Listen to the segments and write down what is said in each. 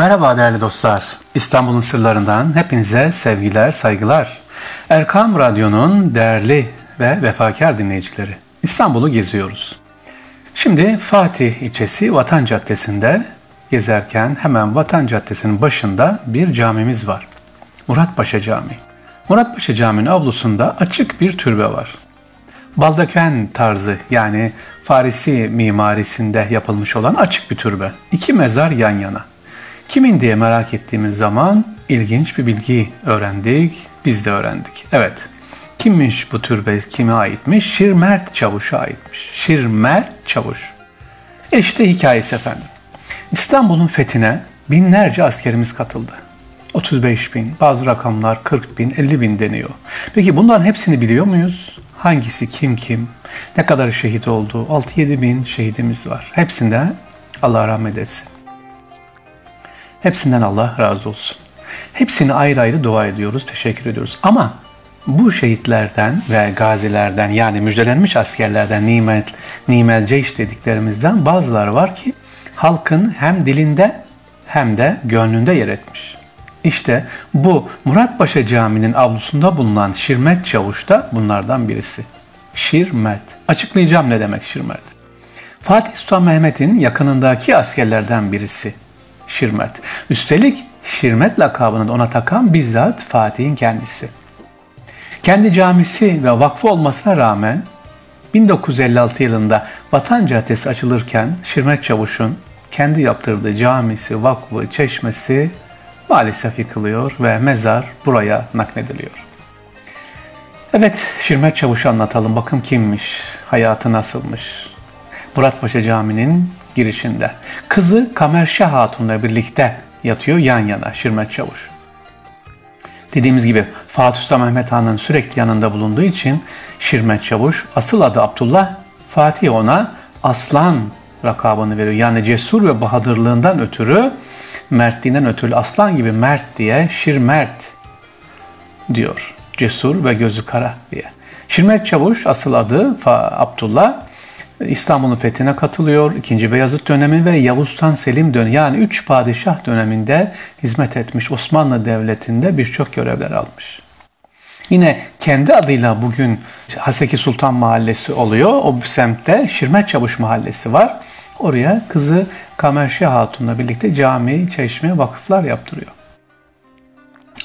Merhaba değerli dostlar. İstanbul'un sırlarından hepinize sevgiler, saygılar. Erkam Radyo'nun değerli ve vefakar dinleyicileri. İstanbul'u geziyoruz. Şimdi Fatih ilçesi Vatan Caddesi'nde gezerken hemen Vatan Caddesi'nin başında bir camimiz var. Muratpaşa Camii. Muratpaşa Camii'nin avlusunda açık bir türbe var. Baldaken tarzı yani Farisi mimarisinde yapılmış olan açık bir türbe. İki mezar yan yana. Kimin diye merak ettiğimiz zaman ilginç bir bilgi öğrendik, biz de öğrendik. Evet, kimmiş bu türbe, kime aitmiş? Şirmert Çavuş'a aitmiş. Şirmert Çavuş. İşte hikayesi efendim. İstanbul'un fethine binlerce askerimiz katıldı. 35 bin, bazı rakamlar 40 bin, 50 bin deniyor. Peki bunların hepsini biliyor muyuz? Hangisi kim kim, ne kadar şehit oldu? 6-7 bin şehidimiz var. Hepsinden Allah rahmet etsin. Hepsinden Allah razı olsun. Hepsini ayrı ayrı dua ediyoruz, teşekkür ediyoruz. Ama bu şehitlerden ve gazilerden yani müjdelenmiş askerlerden nimet, nimel ceyş dediklerimizden bazıları var ki halkın hem dilinde hem de gönlünde yer etmiş. İşte bu Muratpaşa Camii'nin avlusunda bulunan Şirmet Çavuş da bunlardan birisi. Şirmet. Açıklayacağım ne demek Şirmet. Fatih Sultan Mehmet'in yakınındaki askerlerden birisi. Şirmet. Üstelik Şirmet lakabını da ona takan bizzat Fatih'in kendisi. Kendi camisi ve vakfı olmasına rağmen 1956 yılında Vatan Caddesi açılırken Şirmet Çavuş'un kendi yaptırdığı camisi, vakfı, çeşmesi maalesef yıkılıyor ve mezar buraya naklediliyor. Evet, Şirmet Çavuş'u anlatalım. Bakın kimmiş, hayatı nasılmış. Muratpaşa Camii'nin girişinde. Kızı Kamerşah Hatun'la birlikte yatıyor yan yana Şirmet Çavuş. Dediğimiz gibi Fatih Sultan Mehmet Han'ın sürekli yanında bulunduğu için Şirmet Çavuş asıl adı Abdullah, Fatih ona Aslan rakabını veriyor. Yani cesur ve bahadırlığından ötürü, mertliğinden ötürü aslan gibi mert diye Şirmert diyor. Cesur ve gözü kara diye. Şirmet Çavuş asıl adı Abdullah, İstanbul'un fethine katılıyor. 2. Beyazıt dönemi ve Yavuz Sultan Selim dönemi yani 3 padişah döneminde hizmet etmiş. Osmanlı Devleti'nde birçok görevler almış. Yine kendi adıyla bugün Haseki Sultan Mahallesi oluyor. O semtte Şirmet Çavuş Mahallesi var. Oraya kızı Kamerşi Hatun'la birlikte cami, çeşme, vakıflar yaptırıyor.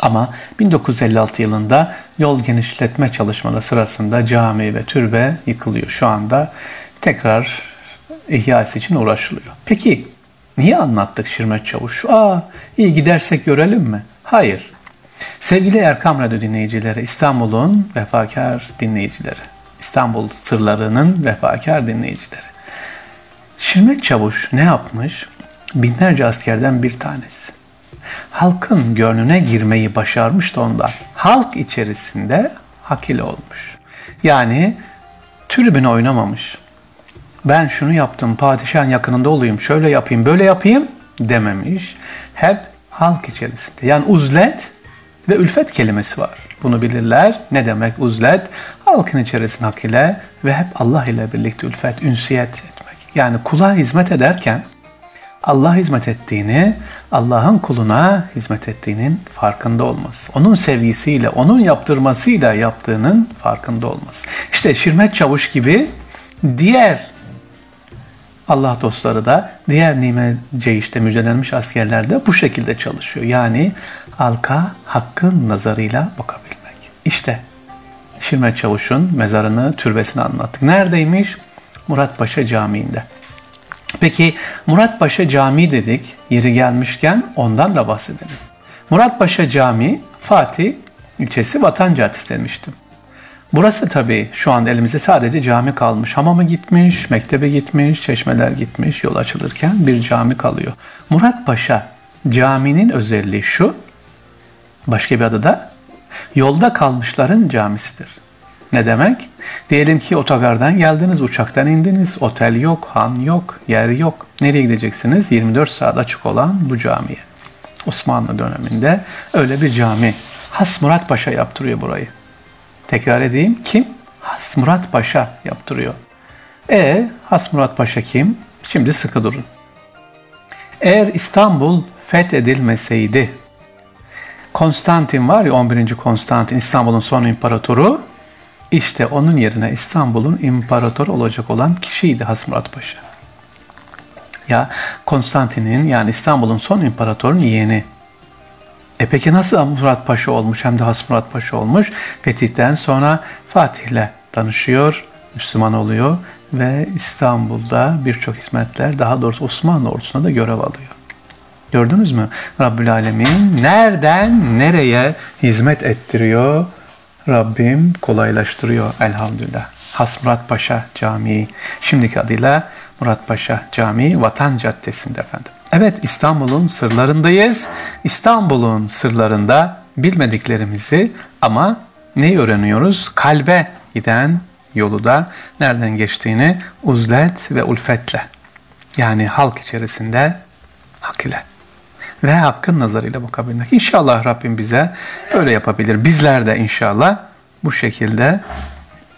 Ama 1956 yılında yol genişletme çalışmaları sırasında cami ve türbe yıkılıyor. Şu anda tekrar ihyası için uğraşılıyor. Peki niye anlattık Şirmet Çavuş? Aa iyi gidersek görelim mi? Hayır. Sevgili Erkam Radyo dinleyicileri, İstanbul'un vefakar dinleyicileri, İstanbul sırlarının vefakar dinleyicileri. Şirmet Çavuş ne yapmış? Binlerce askerden bir tanesi. Halkın gönlüne girmeyi başarmış da ondan. Halk içerisinde hakil olmuş. Yani tribüne oynamamış ben şunu yaptım, padişahın yakınında olayım, şöyle yapayım, böyle yapayım dememiş. Hep halk içerisinde. Yani uzlet ve ülfet kelimesi var. Bunu bilirler. Ne demek uzlet? Halkın içerisinde hak ile ve hep Allah ile birlikte ülfet, ünsiyet etmek. Yani kula hizmet ederken Allah hizmet ettiğini, Allah'ın kuluna hizmet ettiğinin farkında olması. Onun sevgisiyle, onun yaptırmasıyla yaptığının farkında olması. İşte Şirmet Çavuş gibi diğer Allah dostları da diğer nimece işte müjdelenmiş askerler de bu şekilde çalışıyor. Yani halka hakkın nazarıyla bakabilmek. İşte Şirmet Çavuş'un mezarını, türbesini anlattık. Neredeymiş? Muratpaşa Camii'nde. Peki Muratpaşa Camii dedik. Yeri gelmişken ondan da bahsedelim. Muratpaşa Camii Fatih ilçesi Vatan Caddesi demiştim. Burası tabii şu an elimizde sadece cami kalmış. Hamamı gitmiş, mektebe gitmiş, çeşmeler gitmiş. Yol açılırken bir cami kalıyor. Murat Paşa caminin özelliği şu. Başka bir adı da yolda kalmışların camisidir. Ne demek? Diyelim ki otogardan geldiniz, uçaktan indiniz, otel yok, han yok, yer yok. Nereye gideceksiniz? 24 saat açık olan bu camiye. Osmanlı döneminde öyle bir cami. Has Murat Paşa yaptırıyor burayı. Tekrar edeyim. Kim? Has Murat Paşa yaptırıyor. E Has Murat Paşa kim? Şimdi sıkı durun. Eğer İstanbul fethedilmeseydi Konstantin var ya 11. Konstantin İstanbul'un son imparatoru işte onun yerine İstanbul'un imparatoru olacak olan kişiydi Hasmurat Paşa. Ya Konstantin'in yani İstanbul'un son imparatorun yeğeni. E peki nasıl Murat Paşa olmuş hem de Hasmurat Paşa olmuş? Fetih'ten sonra Fatih'le tanışıyor, Müslüman oluyor ve İstanbul'da birçok hizmetler daha doğrusu Osmanlı ordusuna da görev alıyor. Gördünüz mü? Rabbül Alemin nereden nereye hizmet ettiriyor? Rabbim kolaylaştırıyor elhamdülillah. Has Murat Paşa Camii, şimdiki adıyla Murat Paşa Camii Vatan Caddesi'nde efendim. Evet İstanbul'un sırlarındayız. İstanbul'un sırlarında bilmediklerimizi ama neyi öğreniyoruz? Kalbe giden yolu da nereden geçtiğini uzlet ve ulfetle yani halk içerisinde hak ile ve hakkın nazarıyla bakabilmek. İnşallah Rabbim bize böyle yapabilir. Bizler de inşallah bu şekilde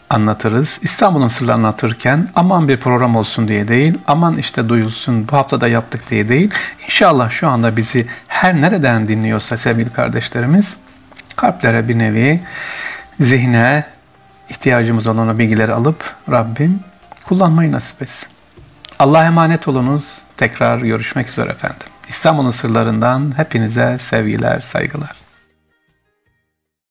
anlatırız. İstanbul'un sırlarını anlatırken aman bir program olsun diye değil, aman işte duyulsun bu hafta da yaptık diye değil. İnşallah şu anda bizi her nereden dinliyorsa sevgili kardeşlerimiz kalplere bir nevi zihne ihtiyacımız olan o bilgileri alıp Rabbim kullanmayı nasip etsin. Allah'a emanet olunuz. Tekrar görüşmek üzere efendim. İstanbul'un sırlarından hepinize sevgiler, saygılar.